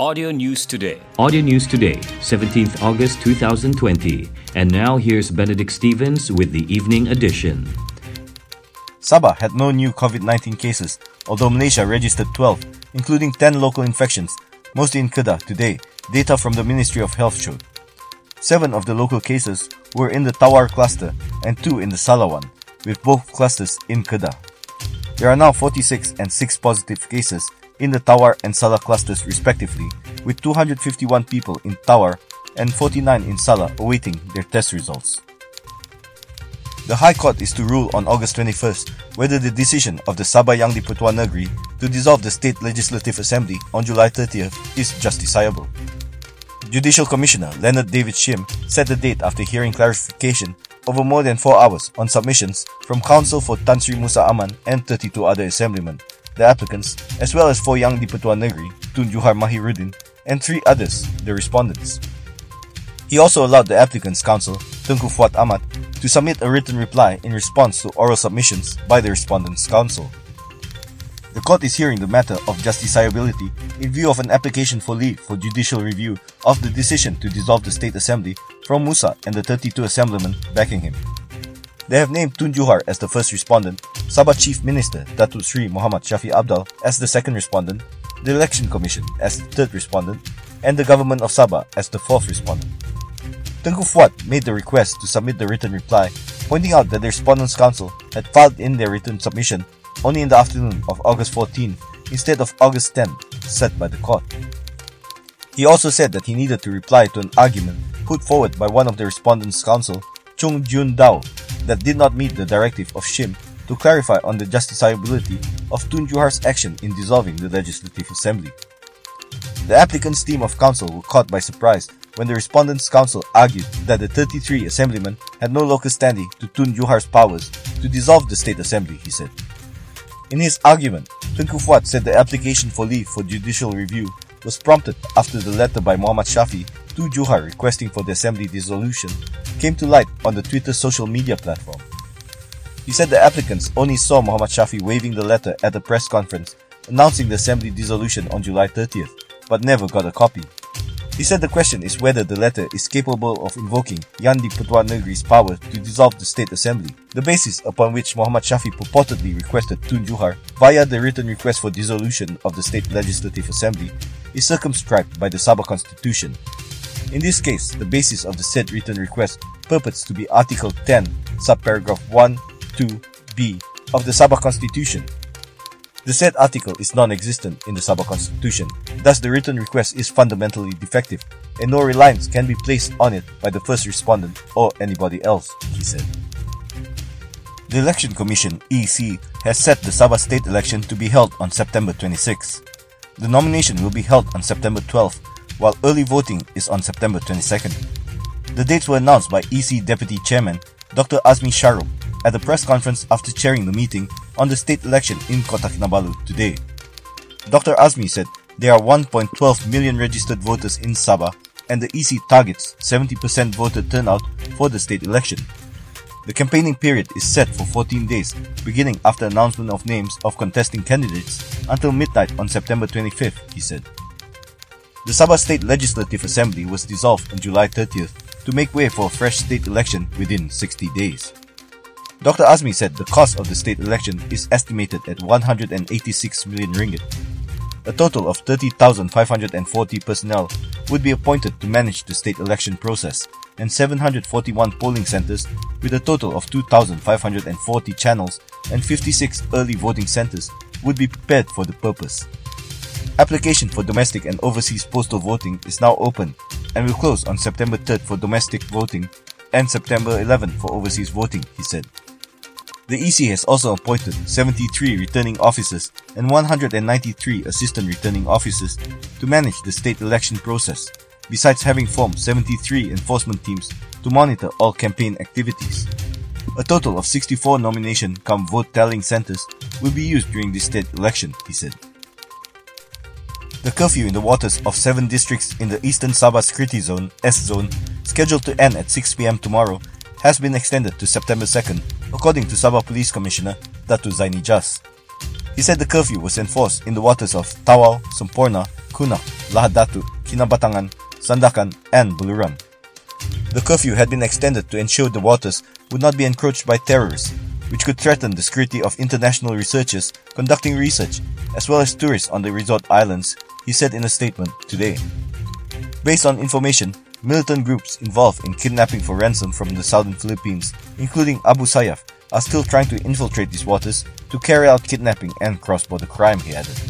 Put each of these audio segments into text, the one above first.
Audio News Today. Audio News Today, 17th August 2020. And now here's Benedict Stevens with the evening edition. Sabah had no new COVID 19 cases, although Malaysia registered 12, including 10 local infections, mostly in Kedah today, data from the Ministry of Health showed. Seven of the local cases were in the Tawar cluster and two in the Salawan, with both clusters in Kedah. There are now 46 and 6 positive cases in the Tawar and Salah clusters respectively, with 251 people in Tawar and 49 in Salah awaiting their test results. The High Court is to rule on August 21st whether the decision of the Sabah Yang di-Pertuan Negeri to dissolve the State Legislative Assembly on July 30th is justiciable. Judicial Commissioner Leonard David Shim set the date after hearing clarification over more than four hours on submissions from counsel for Tan Sri Musa Aman and 32 other assemblymen the applicants, as well as four Yang di-Pertuan Negeri, Tun Juhar Mahiruddin, and three others, the respondents. He also allowed the applicants' counsel, Tengku Fuad Ahmad, to submit a written reply in response to oral submissions by the respondents' counsel. The court is hearing the matter of justiciability in view of an application for leave for judicial review of the decision to dissolve the State Assembly from Musa and the 32 assemblymen backing him. They have named Tun Juhar as the first respondent, Sabah Chief Minister Datuk Sri Muhammad Shafi Apdal as the second respondent, the Election Commission as the third respondent, and the Government of Sabah as the fourth respondent. Tengku Fuad made the request to submit the written reply, pointing out that the Respondents' Counsel had filed in their written submission only in the afternoon of August 14 instead of August 10 set by the court. He also said that he needed to reply to an argument put forward by one of the Respondents' Counsel, Chung Jun Dao, that did not meet the directive of Shim to clarify on the justiciability of Tun Juhar's action in dissolving the Legislative Assembly. The applicant's team of counsel were caught by surprise when the respondents' counsel argued that the 33 assemblymen had no locus standi to Tun Juhar's powers to dissolve the State Assembly, he said. In his argument, Tengku Fuad said the application for leave for judicial review was prompted after the letter by Muhammad Shafi to Juhar requesting for the assembly dissolution came to light on the Twitter social media platform. He said the applicants only saw Muhammad Shafi waving the letter at a press conference announcing the assembly dissolution on July 30th, but never got a copy. He said the question is whether the letter is capable of invoking Yang di-Pertuan Negeri's power to dissolve the state assembly, the basis upon which Muhammad Shafi purportedly requested Tun Juhar via the written request for dissolution of the state legislative assembly is circumscribed by the Sabah constitution in this case, the basis of the said written request purports to be Article 10, subparagraph 1, 2b of the Sabah Constitution. The said article is non-existent in the Sabah Constitution, thus the written request is fundamentally defective, and no reliance can be placed on it by the first respondent or anybody else, he said. The Election Commission, EC, has set the Sabah state election to be held on September 26. The nomination will be held on September 12 while early voting is on September 22nd. The dates were announced by EC Deputy Chairman Dr. Azmi Sharom at the press conference after chairing the meeting on the state election in Kota Kinabalu today. Dr. Azmi said there are 1.12 million registered voters in Sabah and the EC targets 70% voter turnout for the state election. The campaigning period is set for 14 days, beginning after announcement of names of contesting candidates until midnight on September 25th, he said. The Sabah State Legislative Assembly was dissolved on July 30th to make way for a fresh state election within 60 days. Dr. Azmi said the cost of the state election is estimated at 186 million ringgit. A total of 30,540 personnel would be appointed to manage the state election process, and 741 polling centers with a total of 2,540 channels and 56 early voting centers would be prepared for the purpose. Application for domestic and overseas postal voting is now open and will close on September 3rd for domestic voting and September 11th for overseas voting, he said. The EC has also appointed 73 returning officers and 193 assistant returning officers to manage the state election process, besides having formed 73 enforcement teams to monitor all campaign activities. A total of 64 nomination come vote tallying centers will be used during the state election, he said. The curfew in the waters of seven districts in the Eastern Sabah Security Zone, ESSZone, scheduled to end at 6 pm tomorrow, has been extended to September 2nd, according to Sabah Police Commissioner Datu Zaini Jas. He said the curfew was enforced in the waters of Tawau, Semporna, Kunak, Lahad Datu, Kinabatangan, Sandakan, and Beluran. The curfew had been extended to ensure the waters would not be encroached by terrorists, which could threaten the security of international researchers conducting research, as well as tourists on the resort islands, he said in a statement today. Based on information, militant groups involved in kidnapping for ransom from the southern Philippines, including Abu Sayyaf, are still trying to infiltrate these waters to carry out kidnapping and cross-border crime, he added.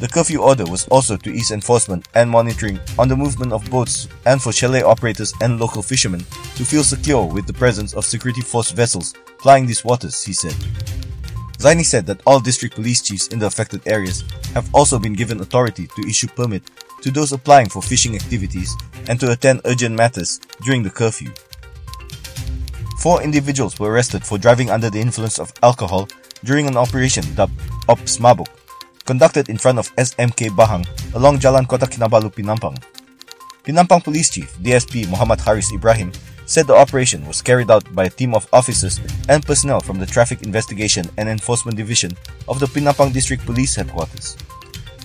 The curfew order was also to ease enforcement and monitoring on the movement of boats and for chalet operators and local fishermen to feel secure with the presence of security force vessels plying these waters, he said. Zaini said that all district police chiefs in the affected areas have also been given authority to issue permit to those applying for fishing activities and to attend urgent matters during the curfew. Four individuals were arrested for driving under the influence of alcohol during an operation dubbed Ops Mabuk, conducted in front of SMK Bahang along Jalan Kota Kinabalu, Penampang. Penampang Police Chief DSP Muhammad Haris Ibrahim said the operation was carried out by a team of officers and personnel from the Traffic Investigation and Enforcement Division of the Penampang District Police Headquarters.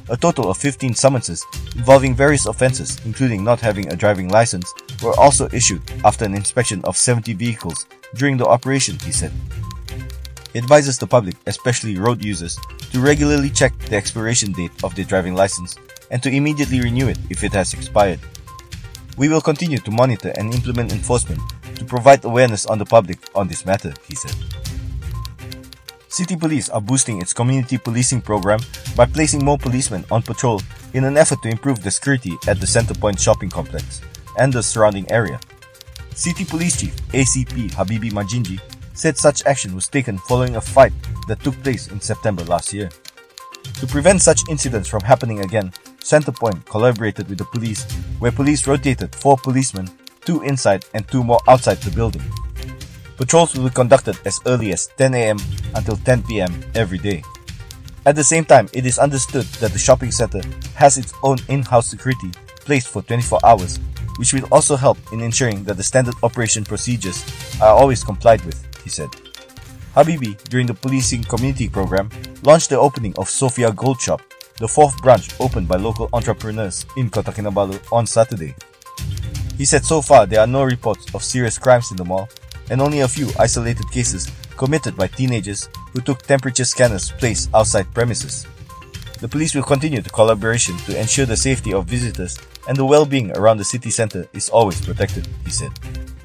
A total of 15 summonses involving various offenses, including not having a driving license, were also issued after an inspection of 70 vehicles during the operation, he said. He advises the public, especially road users, to regularly check the expiration date of their driving license and to immediately renew it if it has expired. We will continue to monitor and implement enforcement to provide awareness on the public on this matter, he said. City Police are boosting its community policing program by placing more policemen on patrol in an effort to improve the security at the Centerpoint shopping complex and the surrounding area. City Police Chief ACP Habibi Majinji said such action was taken following a fight that took place in September last year. To prevent such incidents from happening again, Centerpoint collaborated with the police, where police rotated four policemen, two inside and two more outside the building. Patrols will be conducted as early as 10 a.m. until 10 p.m. every day. At the same time, it is understood that the shopping center has its own in-house security placed for 24 hours, which will also help in ensuring that the standard operation procedures are always complied with, he said. Habibi, during the policing community program, launched the opening of Sofia Gold Shop, the fourth branch opened by local entrepreneurs in Kota Kinabalu on Saturday. He said so far there are no reports of serious crimes in the mall and only a few isolated cases committed by teenagers who took temperature scanners placed outside premises. The police will continue the collaboration to ensure the safety of visitors and the well-being around the city center is always protected, he said.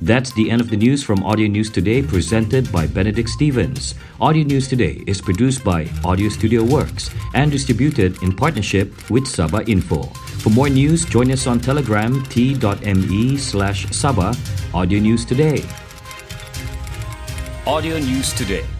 That's the end of the news from Audio News Today presented by Benedict Stevens. Audio News Today is produced by Audio Studio Works and distributed in partnership with Sabah Info. For more news, join us on Telegram t.me slash Sabah Audio News Today. Audio News Today